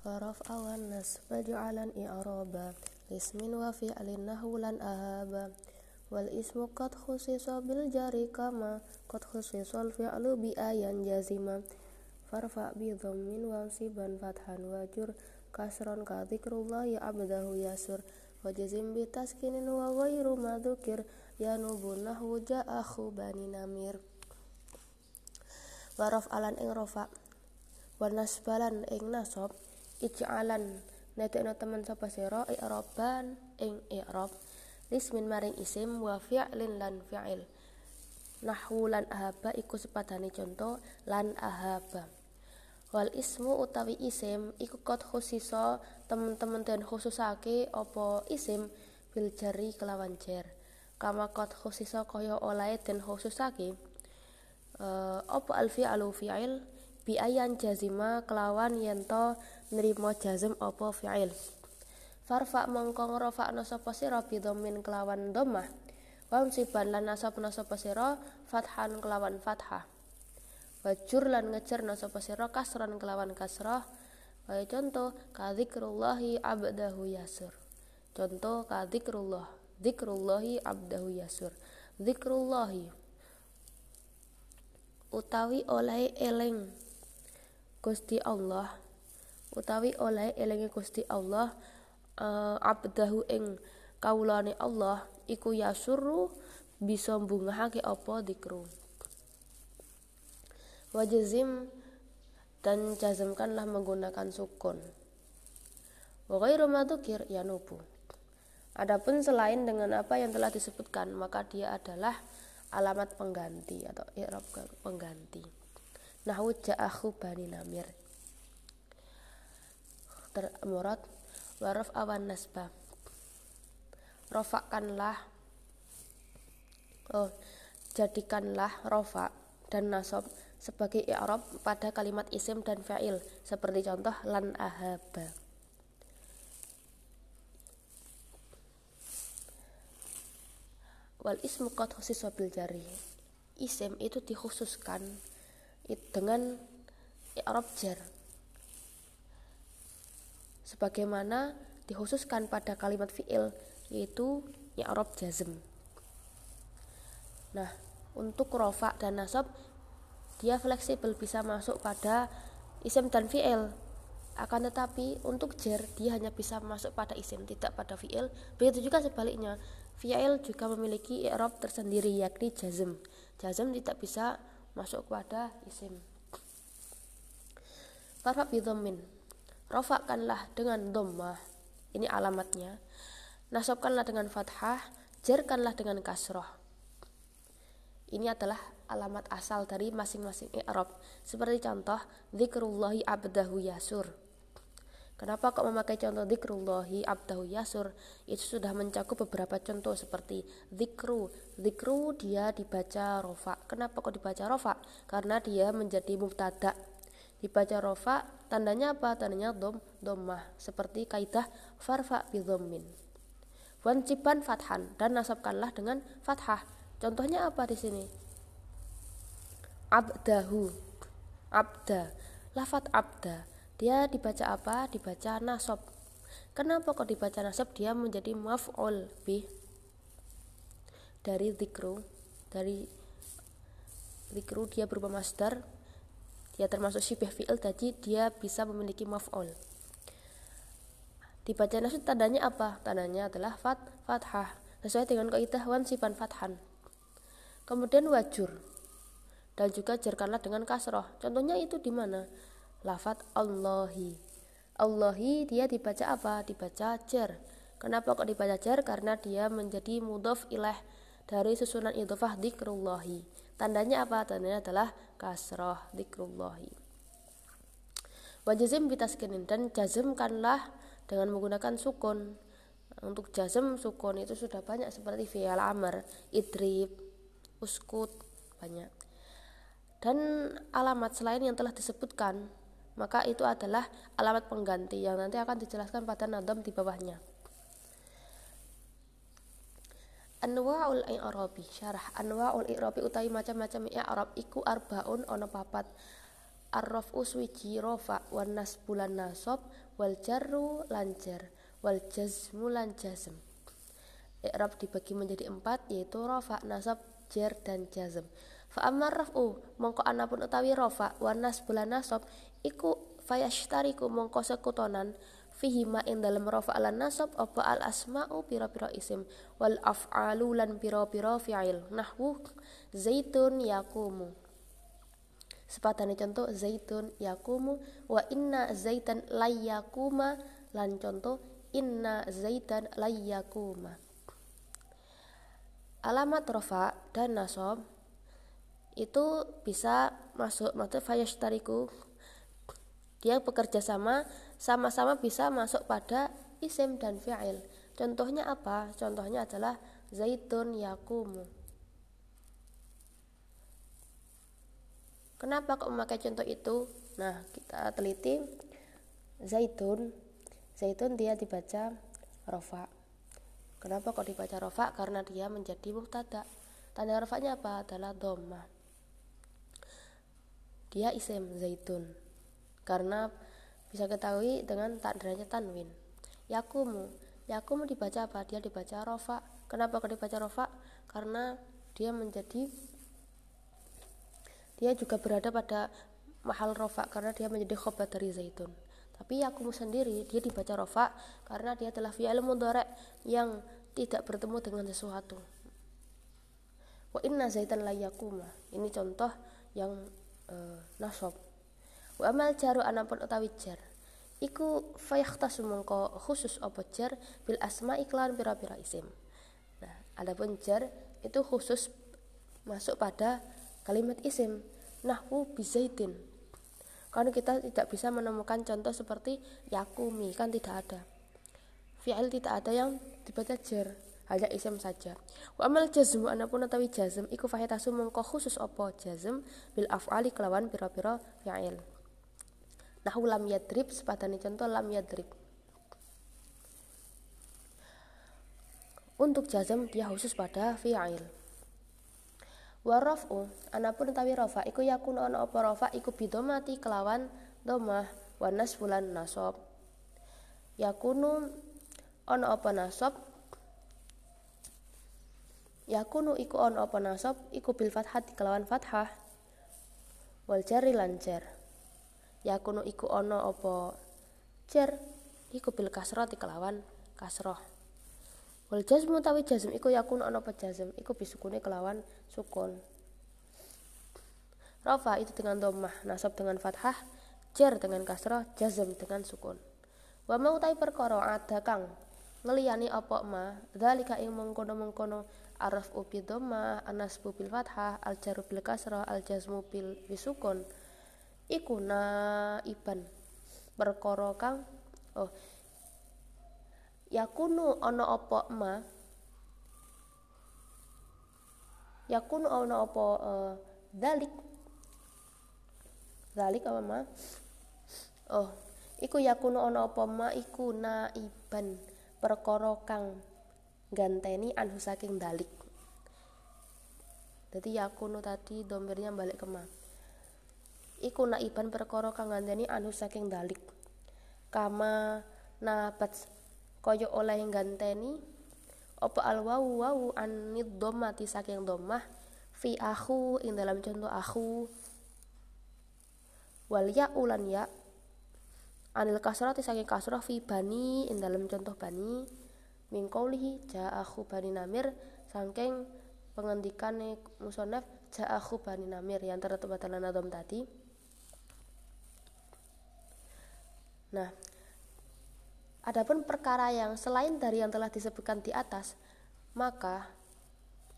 Waraf awan nas Baju'alan i'araba Ismin wa fi'lin nahulan ahaba Wal ismu qad khusisa bil jari kama Qad khusisal fi'lu bi ayan jazima Farfa bi dhammin wa siban fathan wajur Kasron ka dhikrullahi abdahu yasur Wajazim bi taskinin wa ghairu madhukir Yanubu nahu ja'akhu bani namir Waraf alan ij'alan. Netekno temen sapa sira? I'raban. Ing i'rab. Lismin maring isim wa fi'lin lan fi'il. Nahwu lan ahaba iku sepadane conto lan ahaba. Wal ismu utawi isim iku kot khusisa temen-temen den khususake apa isim bil jari kelawan jer. Kama kot khusisa kaya olae den khususake uh, apa al fi'alu fi'il bi ayan jazima kelawan yento nrimo jazm apa fi'il. Farfa mongko ngrafakna sapa sira bidhammin kelawan dhammah wa siban lan nasabna sapa sira fathan kelawan fathah. Wajur lan ngejerna sapa sira kasran kelawan kasrah. Kaya contoh kadzikrullahi abdahu yasur contoh kadzikrullah dzikrullahi abdahu yasur dzikrullahi. Utawi oleh eleng Gusti Allah. Utawi oleh elinge Gusti Allah uh, abdahu ing kawulane Allah iku yasuru bisa mbungahake apa dikru. Wajazim dan jazmkanlah menggunakan sukun. Wa ghairu madzukir yanubu adapun selain dengan apa yang telah disebutkan maka dia adalah alamat pengganti atau i'rab pengganti nahwu ja'ahu bani namir. Termurad waraf awan nasba rofakanlah oh jadikanlah rofa dan nasab sebagai i'rab pada kalimat isim dan fa'il seperti contoh lan ahaba. Wal ismu qad khusis bil jari isim itu dikhususkan dengan i'rab jar. Sebagaimana dikhususkan pada kalimat fi'il yaitu i'rab jazm. Nah untuk rofa dan nasab dia fleksibel bisa masuk pada isim dan fi'il. Akan tetapi untuk jar dia hanya bisa masuk pada isim tidak pada fi'il. Begitu juga sebaliknya fi'il juga memiliki i'rab tersendiri yakni jazm. Jazm tidak bisa masuk kepada isim. Farfa bidhammin Rofakkanlah dengan dhammah. Ini alamatnya. Nasabkanlah dengan fathah Jarkanlah dengan kasroh Ini adalah alamat asal dari masing-masing i'rab. Seperti contoh Zikrullahi abdahu yasur Kenapa kok memakai contoh zikrullahi abdahu yasur? Itu sudah mencakup beberapa contoh seperti zikru. Zikru dia dibaca rofa. Kenapa kok dibaca rofa? Karena dia menjadi mubtada. Dibaca rofa, tandanya apa? Tandanya dom, domah. Seperti kaidah farfa bidhommin. Wanciban fathan dan nasabkanlah dengan fathah. Contohnya apa di sini? Abdahu. Abda. Lafat abda dia dibaca apa? Dibaca nasab. Kenapa kok dibaca nasab? Dia menjadi maf'ul bi dari zikru. Dari zikru dia berupa masdar. Dia termasuk syibih fi'il tadi dia bisa memiliki maf'ul. Dibaca nasab tandanya apa? Tandanya adalah fat fathah. Sesuai dengan kaidah wan sifan fathan. Kemudian wajur dan juga jarkanlah dengan kasroh. Contohnya itu di mana? Lafat Allahi Allahi dia dibaca apa? Dibaca jar Kenapa kok dibaca jar? Karena dia menjadi mudhof ilah dari susunan idhofah dikrullahi Tandanya apa? Tandanya adalah kasroh dikrullahi Wajazim bitaskinin dan jazmkanlah dengan menggunakan sukun untuk jazm sukun itu sudah banyak seperti fi'al amr, idrib, uskut banyak. Dan alamat selain yang telah disebutkan maka itu adalah alamat pengganti yang nanti akan dijelaskan pada nadam di bawahnya. Anwa'ul i'rabi. Syarah anwa'ul i'rabi utawi macam-macam i'rab iku arbaun ono papat. Arrof uswiji rofa wan bulan nasob wal jarru lanjar wal jazmu lan jazm. I'rab dibagi menjadi empat yaitu rofa nasab jar dan jazm. Fa ammar raf'u mongko anapun utawi rofa wan bulan nasob iku fayashtariku mongko sekutonan. Fihi ma ing dalem rafa lan nasab apa al asma'u pira-pira isim. Wal af'alu lan pira-pira fi'il. Nahwu zaitun yakumu. Sepatane contoh zaitun yakumu. Wa inna zaitan layakuma lan contoh inna zaitan layakuma alamat rafa dan nasab itu bisa masuk maksud fayashtariku dia bekerja sama sama-sama bisa masuk pada isim dan fi'il. Contohnya apa? Contohnya adalah zaitun yakumu. Kenapa kok memakai contoh itu? Nah, kita teliti zaitun. Zaitun dia dibaca rofa. Kenapa kok dibaca rofa? Karena dia menjadi mubtada. Tanda rofanya apa? Adalah doma. Dia isim zaitun. Karena bisa ketahui dengan takdirnya tanwin. Yakumu. Yakumu dibaca apa? Dia dibaca rofa. Kenapa kok dibaca rofa? Karena dia menjadi dia juga berada pada mahal rofa karena dia menjadi khobat dari zaitun. Tapi yakumu sendiri dia dibaca rofa karena dia telah fi'il mudhari yang tidak bertemu dengan sesuatu. Wa inna zaitan la yakuma. Ini contoh yang nasab wa amal jaru anapun utawi jar. Iku fayakhtasu mengko khusus apa jar bil asma iklan pira-pira isim. Nah adapun jar itu khusus masuk pada kalimat isim nahwu bizaitin karena kita tidak bisa menemukan contoh seperti yakumi kan tidak ada. Fi'il tidak ada yang dibaca jar hanya isim saja. Wa amal jazmu anapun utawi jazm iku fahitasu mengko khusus apa jazm bil af'ali kelawan pira-pira fi'il Nahu lam yadrib sepadane contoh lam yadrib. Untuk jazam dia khusus pada fi'il. Waraf'u anapun tawi rafa iku yakun ana apa rafa iku bidomati kelawan domah wanas bulan nasob. Yakunu ana apa nasob Yakunu iku ana apa nasob iku bil fathah kelawan fathah wal jari lancar yakunu iku ono opo jar iku bil kasrah kelawan kasroh. Wal jazmu tawi jazm iku yakunu ono apa jazm? Iku bisukune kelawan sukun. Rafa itu dengan domah, nasab dengan fathah, jar dengan kasroh, jazm dengan sukun. Wa mau tai perkara ada kang ngeliyani apa ma, dzalika ing mengkono-mengkono. Araf ubi domah, anas bil fathah, al jaru bil kasroh, al jazmu bil bisukun iku naiban perkara kang oh yakunu ana apa ma? Yakunu ana apa uh, dalik dalik apa ma? Oh iku yakunu ana apa ma? Iku naiban perkara kang ganteni anhu saking dalik jadi yakunu tadi domirnya balik ke ma iku naiban perkara kang ngandani anu saking dalik. Kama nabat kaya oleh ganteni apa al wawu wawu anid domati saking domah fi aku ing dalam contoh aku wal ya ulan ya anil kasrati saking kasrah fi bani ing dalam contoh bani. Min qaulihi ja aku bani namir saking pengendikane musonef ja aku bani namir yang tertutup dalam nadom tadi Nah, adapun perkara yang selain dari yang telah disebutkan di atas, maka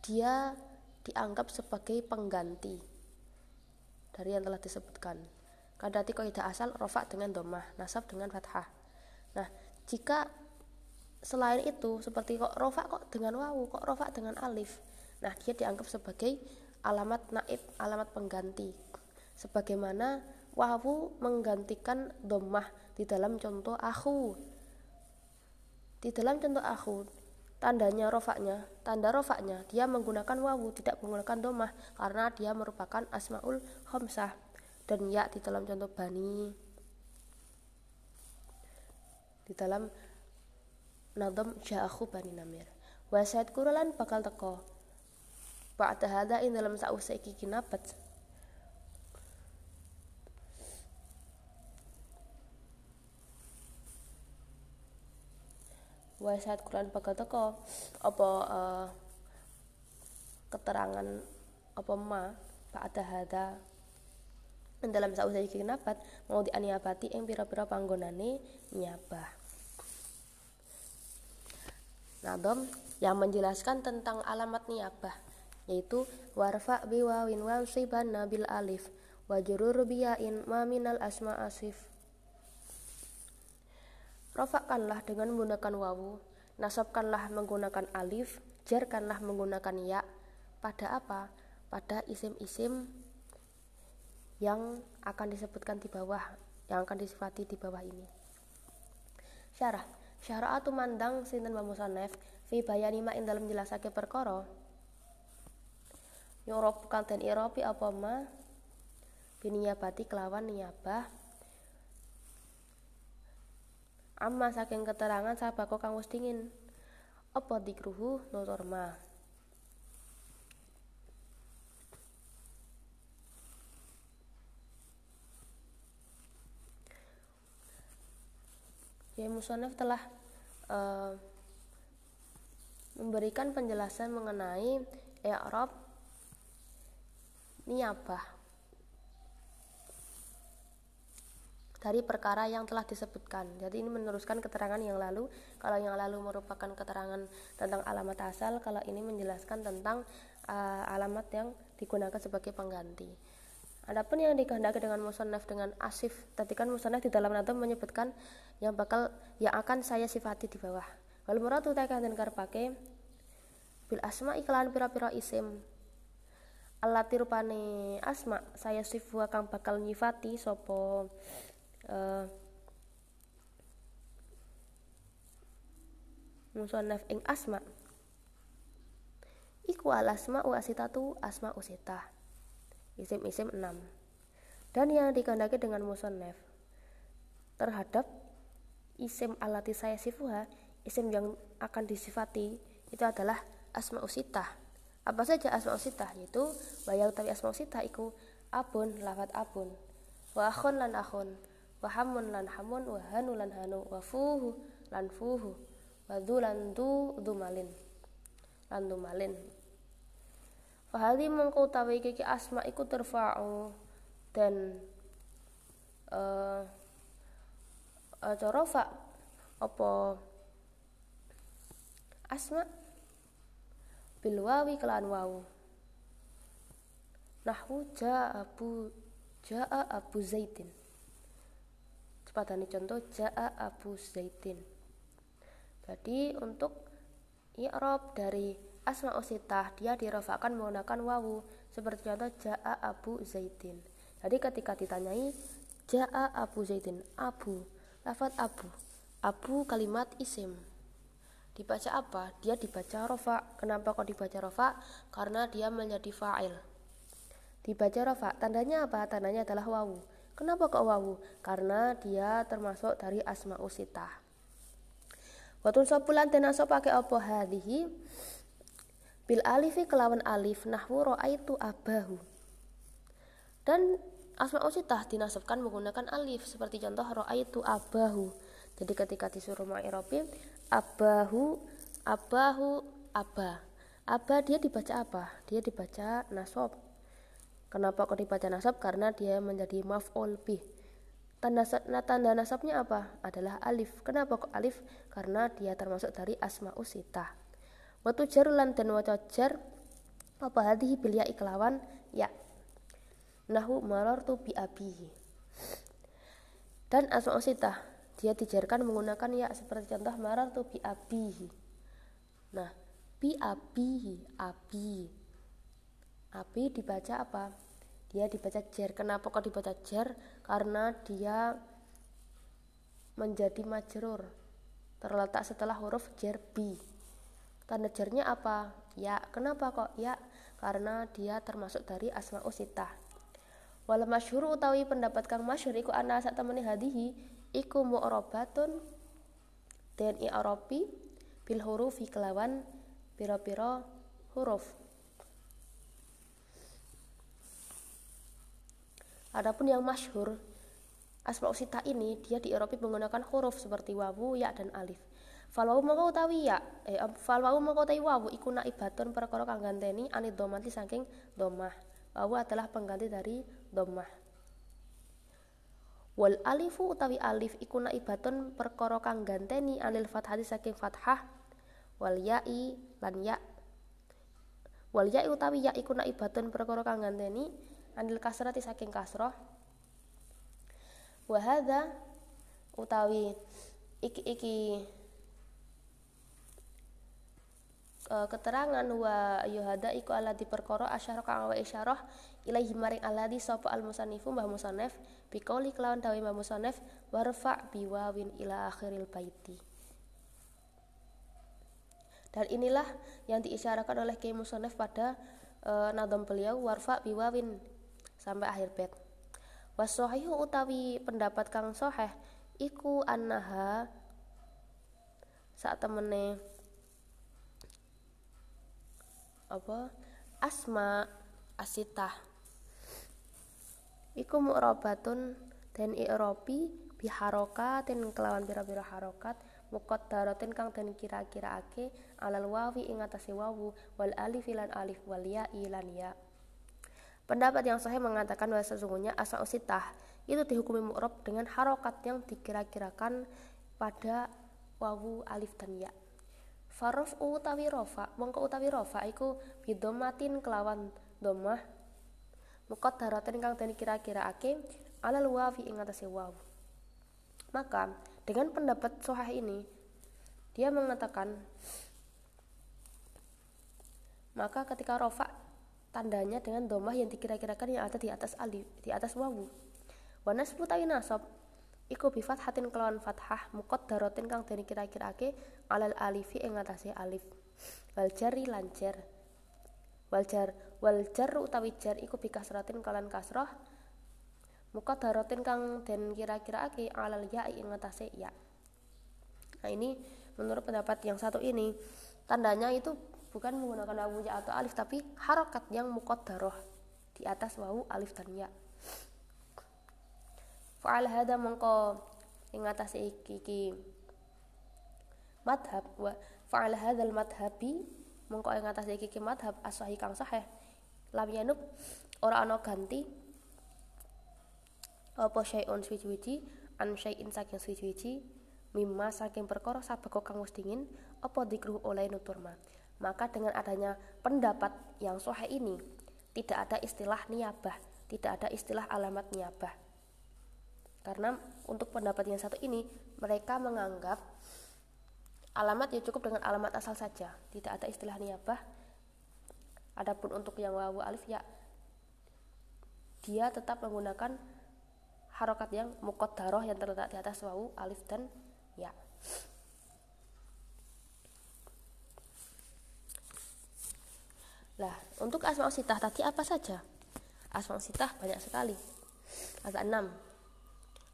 dia dianggap sebagai pengganti dari yang telah disebutkan. Kadati kaidah asal rofa dengan domah, nasab dengan fathah. Nah, jika selain itu seperti kok rofa kok dengan wawu, kok rofa dengan alif. Nah, dia dianggap sebagai alamat naib, alamat pengganti. Sebagaimana wawu menggantikan domah di dalam contoh aku. Di dalam contoh aku tandanya rofaknya tanda rofaknya dia menggunakan wawu tidak menggunakan domah karena dia merupakan asmaul khamsah dan ya di dalam contoh bani. Di dalam nadam ja'akhu bani namir. Wa said kurulan bakal teko. Ba'da hada in dalam sa'usai iki kinabat wa saat Quran teko apa uh, keterangan apa ma ba'da hada dalam sausah iki kenapat mau dianiabati ing pira-pira panggonane nyabah. Nadom yang menjelaskan tentang alamat niabah yaitu warfa biwawin wansiban nabil alif wajurur biyain maminal asma asif Rofakkanlah dengan menggunakan wawu, nasabkanlah menggunakan alif, jarkanlah menggunakan ya. Pada apa? Pada isim-isim yang akan disebutkan di bawah, yang akan disifati di bawah ini. Syarah. Syara'atu mandang sinten wa musannaf fi bayani ma ing dalam jelasake perkara. Yurab kanten irabi apa ma biniyabati kelawan niyabah amma saking keterangan sabako kang wis dingin. Apa dikruhu notorma ya musonef telah uh, memberikan penjelasan mengenai i'rab niyabah dari perkara yang telah disebutkan. Jadi ini meneruskan keterangan yang lalu. Kalau yang lalu merupakan keterangan tentang alamat asal, kalau ini menjelaskan tentang uh, alamat yang digunakan sebagai pengganti. Adapun yang dikehendaki dengan musonaf dengan asif, tadi kan musonaf di dalam nato menyebutkan yang bakal yang akan saya sifati di bawah. Wal muradu dan karpake bil asma iklan pira-pira isim alati rupane asma saya sifu akan bakal nyifati sopo uh, musonaf ing asma. Iku al asma wa asitatu asma usitah isim-isim 6 dan yang dikandaki dengan musonef terhadap isim alati saya sifuha isim yang akan disifati itu adalah asma usitah apa saja asma usitah yaitu bayang tapi asma usitah iku abun lafat abun. Wa akhun lan akhun wa hamun lan hamun wa hanu lan hanu wa fuhu lan fuhu wa du lan du dumalin lan dumalin Fahadi mengkau tawi kiki asma iku terfa'u dan uh, uh, corofa apa asma bil wawi kelan wawu nahwu ja'a abu ja'a abu zaitin sepadani contoh ja'a abu zaitin jadi untuk i'rab dari asma usitah dia dirafakan menggunakan wawu. Seperti contoh jaa abu zaidin. Jadi ketika ditanyai jaa abu zaidin abu lafat abu abu kalimat isim. Dibaca apa? Dia dibaca rofa kenapa kok dibaca rofa karena dia menjadi fa'il. Dibaca rofa tandanya apa? Tandanya adalah wawu kenapa kok wawu karena dia termasuk dari asma usitah Watun sopulan tenaso pakai apa hadihi? Bil alifi kelawan alif nahwu itu abahu. Dan asma usitah dinasabkan menggunakan alif seperti contoh itu abahu. Jadi ketika disuruh ma'irobi abahu abahu aba. Aba dia dibaca apa? Dia dibaca nasab kenapa kok dibaca nasab karena dia menjadi maf'ul bih tanda tanda nasabnya apa adalah alif kenapa kok alif karena dia termasuk dari asma usitah Watu jar lan dan waca jar apa hadhihi bil ya iklawan ya. Nahu tu bi abihi. Dan asma sitah dia dijarkan menggunakan ya seperti contoh tu bi abihi. Nah, bi abihi, abi. Abi dibaca apa? Dia dibaca jar. Kenapa kok dibaca jar? Karena dia menjadi majrur terletak setelah huruf jar bi Tanda jarnya apa? Ya, kenapa kok? Ya, karena dia termasuk dari asma usitah. wal masyhur utawi pendapat kang masyhur iku ana sak temene hadihi iku mu'rabatun den i'rabi bil hurufi kelawan pira-pira huruf Adapun yang masyhur Asmaul sita ini dia di Eropa menggunakan huruf seperti wawu, ya dan alif. Falwawu mongko utawi ya, eh falwawu mongko utawi wawu iku naibatun perkara kang ganteni anid domati saking domah. Wawu adalah pengganti dari domah. Wal alifu utawi alif iku naibatun perkara kang ganteni anil fathati saking fathah wal ya'i lan ya. Wal ya'i utawi ya iku naibatun perkara kang ganteni anil kasrati saking kasroh. Wahada utawi iki iki e, keterangan wa yuhada iku ala di perkara asyara kang wa isyarah ilaihi maring aladi sapa al musannifu mbah musannaf biqauli kelawan dawe mbah musannaf warfa biwawin ila akhiril baiti. Dan inilah yang diisyaratkan oleh Kiai Musonef pada e, nadom beliau warfa biwawin sampai akhir bait. Wasohihu utawi pendapat kang soheh iku annaha saat temene apa? Asma asitah. Iku mu'rabatun dan i'robi biharoka ten kelawan pira-pira harokat mukot darotin kang den kira-kira ake alal wawi ing atase wawu wal alif lan alif wal ya lan ya Pendapat yang sahih mengatakan bahwa sesungguhnya asma usitah itu dihukumi mu'rob dengan harokat yang dikira-kirakan pada wawu alif dan ya. Farof utawi rofa, mongko utawi rofa iku bidomatin kelawan domah mukot darotin kang den kira-kiraake alal wawi ing atase wawu. Maka dengan pendapat sohah ini dia mengatakan maka ketika rofa tandanya dengan domah yang dikira-kirakan yang ada di atas alif di atas wawu. Wa nasbu nasab. Iku bi fathatin kelawan fathah darotin kang den kira-kirake alal alifi ing atase alif. Wal jari lan jar. Wal jar wal jar utawi jar iku bi kasratin kelawan kasrah darotin kang den kira-kirake alal ya ing atase ya. Nah ini menurut pendapat yang satu ini. Tandanya itu bukan menggunakan wawu ya atau alif tapi harokat yang muqaddarah di atas wawu alif dan ya. Fa'al hada mengko ing atas iki iki. Madhab wa fa'al hadzal madhabi mengko ing atas iki iki madhab asahi kang sahih. Lam yanub ora ana ganti. Apa syai'un suci-suci an syai'in saking suci-suci mimma saking perkara sabeko kang wis dingin. Apa dikruh oleh nuturma maka dengan adanya pendapat yang sohe ini, tidak ada istilah niabah, tidak ada istilah alamat niabah. Karena untuk pendapat yang satu ini, mereka menganggap alamat ya cukup dengan alamat asal saja, tidak ada istilah niabah. Adapun untuk yang wawu alif ya, dia tetap menggunakan harokat yang mukodaroh yang terletak di atas wawu alif dan ya. Lah, untuk asma sitah tadi apa saja? Asma sitah banyak sekali. Ada enam.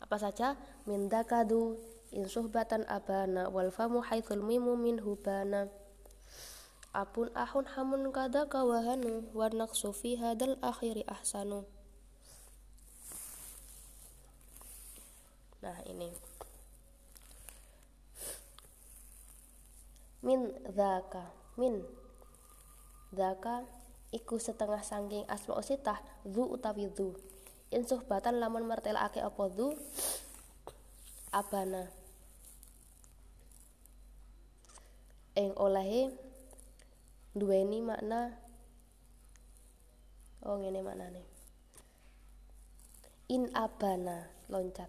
Apa saja? Min dakadu in suhbatan abana wal famu haitsul mimu min hubana. Apun ahun hamun kada kawahanu wa naqsu fi hadal akhiri ahsanu. Nah, ini. Min dzaka. Min Daka iku setengah sangking asma usitah zu utawi zu. In suhbatan lamun ake apa zu abana. Ing olehe duweni makna Oh ngene maknane. In abana loncat.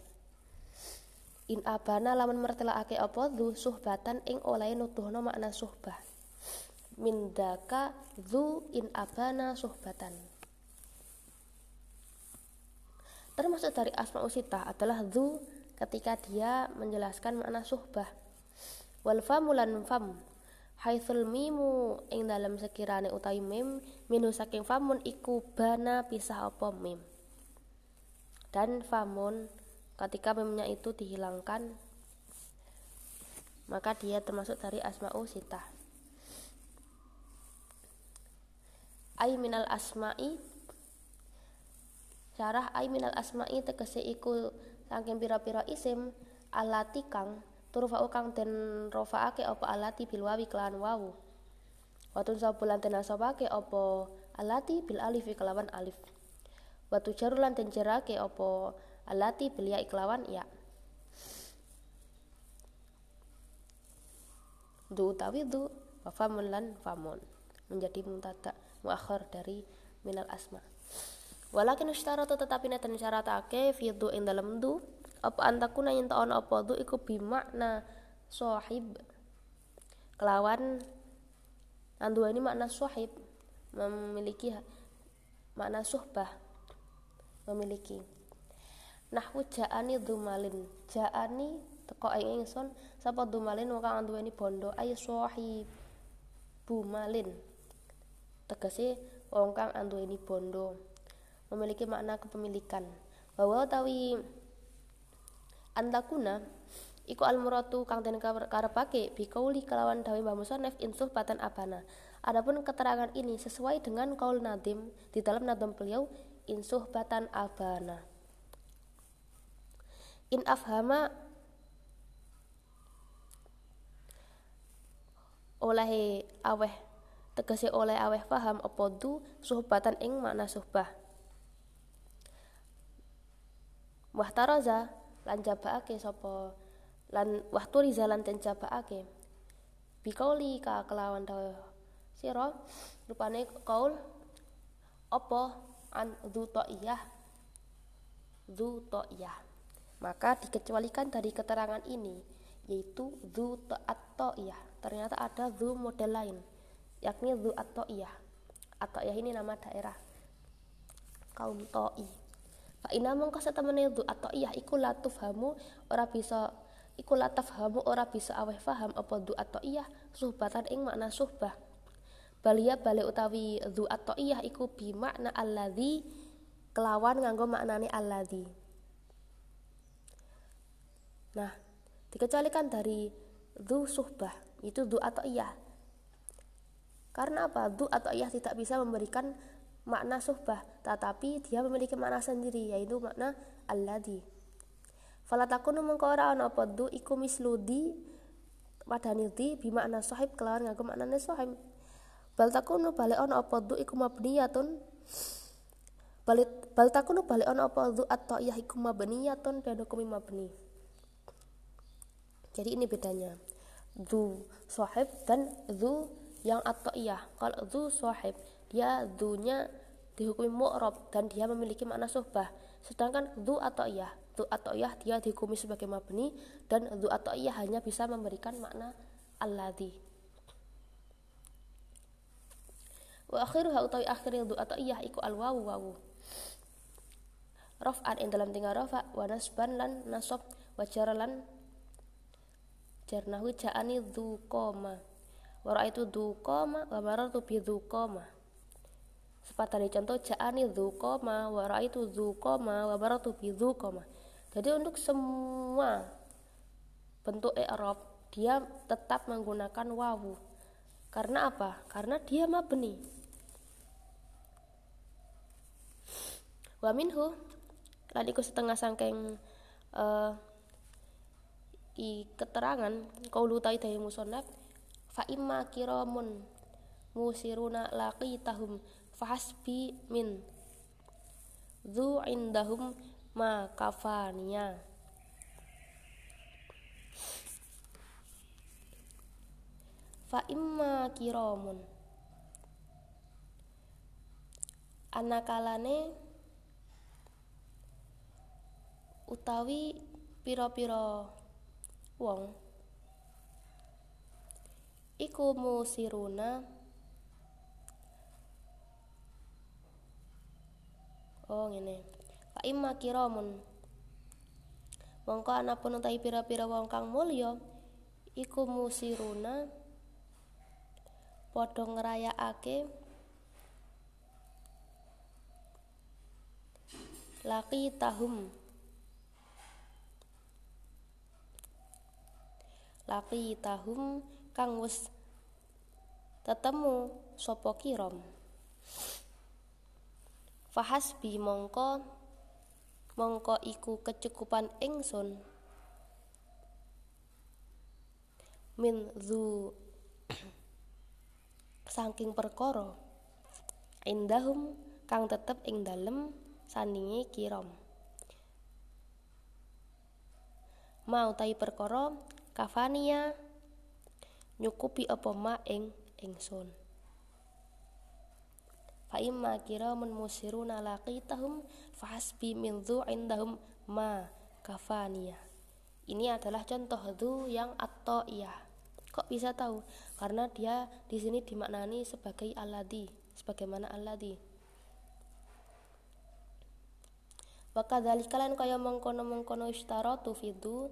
In abana lamun ake apa zu suhbatan ing olehe nutuhno makna suhbah mindaka zu in abana suhbatan. Termasuk dari asma usita adalah zu ketika dia menjelaskan makna suhbah. Wal famulan fam. Haitsul mimu ing dalam sekirane utawi mim minu saking famun iku bana pisah apa mim. Dan famun ketika mimnya itu dihilangkan maka dia termasuk dari asma'u sitah ay minal asma'i. Syarah ay minal asma'i tegese iku saking pira-pira isim alati kang turfa'u kang den rofaake apa alati bil wawi kelan wawu. Watun sabulan den asabake apa alati bil alif kelawan alif. Watu jarulan den jerake apa alati bil ya kelawan ya. Du utawi du wa famun lan famun. Menjadi muntada muakhir dari minal asma. Walakin ustaratu tetapi neten syaratake fi du ing dalem du apa antakuna yen ana apa du iku bimakna sahib kelawan anduani makna sahib memiliki makna suhbah memiliki. Nahwu ja'ani dumalin. Ja'ani teko ing ingsun sapa dumalin wong kang anduweni bondo ayo sahib bumalin tegese wong kang anduweni bondo memiliki makna kepemilikan bahwa tawi antakuna iku almuratu kang den karepake bikauli kelawan dawe Mbah Musonef insuh batan abana Adapun keterangan ini sesuai dengan kaul Nadim di dalam nadim beliau insuh batan abana. In afhama oleh aweh tegese oleh aweh paham apa du suhbatan ing makna suhbah. Wahtaraza lan jabaake sapa? Lan wahturiza lan ten jabaake. Bikauli ka kelawan dawuh sira rupane kaul apa an dzu ta'iyah dzu ta'iyah maka dikecualikan dari keterangan ini yaitu dzu ta'iyah ternyata ada dzu model lain yakni dzu at-ta'iyah at-ta'iyah ini nama daerah kaum ta'i fa ina mongko setemene dzu at-ta'iyah iku latuf hamu ora bisa iku lataf hamu ora bisa aweh faham apa dzu at-ta'iyah suhbatan ing makna suhbah. Balia balik utawi dzu iya iku bi makna alladzi kelawan nganggo maknane alladzi. Nah dikecualikan dari dzu suhbah itu dzu iya karena apa? Dzu iya tidak bisa memberikan makna suhbah tetapi dia memiliki makna sendiri yaitu makna alladzi falatakunu mengko ora ana apa dzu iku misludi padane di bi makna sahib kelawan nganggo maknane sahib bal takunu balik ono apa du iku mabniyatun. Bal takunu balik ono apa du atau iya iku mabniyatun dan hukumi mabni. Jadi ini bedanya. Du sahib dan du yang atau iya kalau du sahib dia dunya dihukumi mu'rob dan dia memiliki makna subah sedangkan du atau iya du atau iya dia dihukumi sebagai mabni dan du atau iya hanya bisa memberikan makna alladhi wa akhiruha utawi akhir du atau iya iku al wawu. Wawu raf'an ing dalam tinggal rafa wa nasban lan nasab wa jaralan jarnahu ja'ani dzu qoma wa ra'aitu dzu qoma wa marartu bi dzu qoma sepatah contoh ja'ani dzu qoma wa ra'aitu dzu qoma wa marartu bi dzu qoma jadi untuk semua bentuk i'rab dia tetap menggunakan wawu. Karena apa? Karena dia mabni. wa minhu lan setengah sangking uh, i keterangan qaulu ta dari musannaf fa imma kiramun musiruna laqitahum fahasbi min dzu indahum ma kafaniya fa imma kiramun. Anakalane utawi pira-pira wong iku musiruna. Oh ngene. Fa imma kiramun. Mongko anapun utawi pira-pira wong kang mulya iku musiruna. Padha ngrayakake laki tahum laki tahum kang wis tetemu sapa kiram fahasbi mongko mongko iku kecukupan ingsun. Min zu saking perkara indahum kang tetep ing dalem sandinge kiram mau tai perkara kafania nyukupi apa ma ing ingsun. Fa imma kiramun musiruna laqitahum fahasbi min dhu indahum ma kafania ini adalah contoh dhu yang atau iya kok bisa tahu? Karena dia di sini dimaknani sebagai aladi sebagaimana aladi Wakadzalika kaya mengkono-mengkono istaratu fidu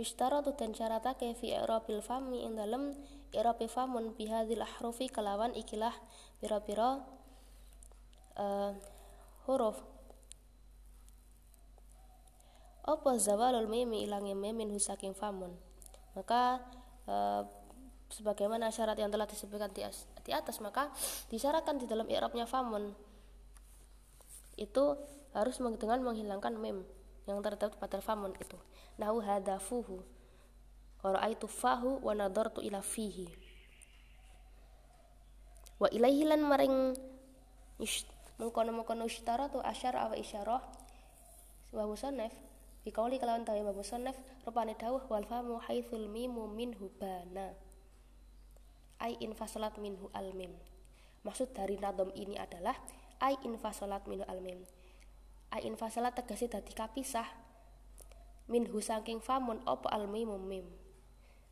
Yustaratu dan syaratake fi i'rabil fami ing dalem i'rabi famun bihadil ahrufi kelawan ikilah pira-pira uh, huruf. Apa zawalul mimi ilangnya mimin husaking famun? Maka uh, sebagaimana syarat yang telah disebutkan di, di atas maka disyaratkan di dalam i'rabnya famun itu harus dengan menghilangkan mem yang terdapat pada famun itu. Nahu hadafuhu. Wa ra'aitu fahu wa nadartu ila fihi. Wa ilaihi lan maring mengkono-mengkono tu asyar awa isyarah. Wa musannaf Bikauli kalawan tawi wa musannaf rupane dawuh wal famu haitsul mimu minhu bana. Ai infasalat minhu al mim maksud dari nadom ini adalah ai infasalat minhu al mim ai infasalat tegese dadi kapisah. Minhu saking famun opo al mim?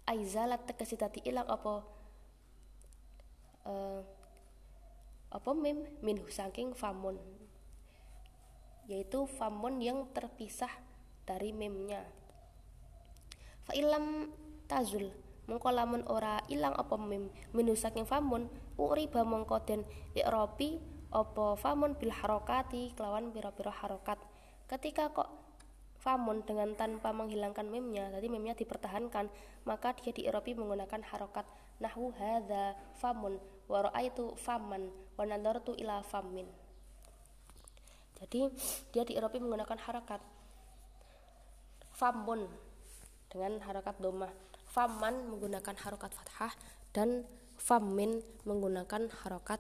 Aizalat tegese dadi ilang apa uh, apa mim? Minhu saking famun. Yaitu famun yang terpisah dari mimnya. Fa ilam tazul mengko lamun ora ilang apa mim? Minhu saking famun uriba mongko den i'rabi apa famun bil harokati kelawan pira-pira harokat? Ketika kok famun dengan tanpa menghilangkan memnya tadi memnya dipertahankan maka dia diirobi menggunakan harokat. Nahwu hadza famun wa itu faman wa nadartu ila famin. Jadi dia diirobi menggunakan harokat. Famun dengan harokat domah. Faman menggunakan harokat fathah dan famin menggunakan harokat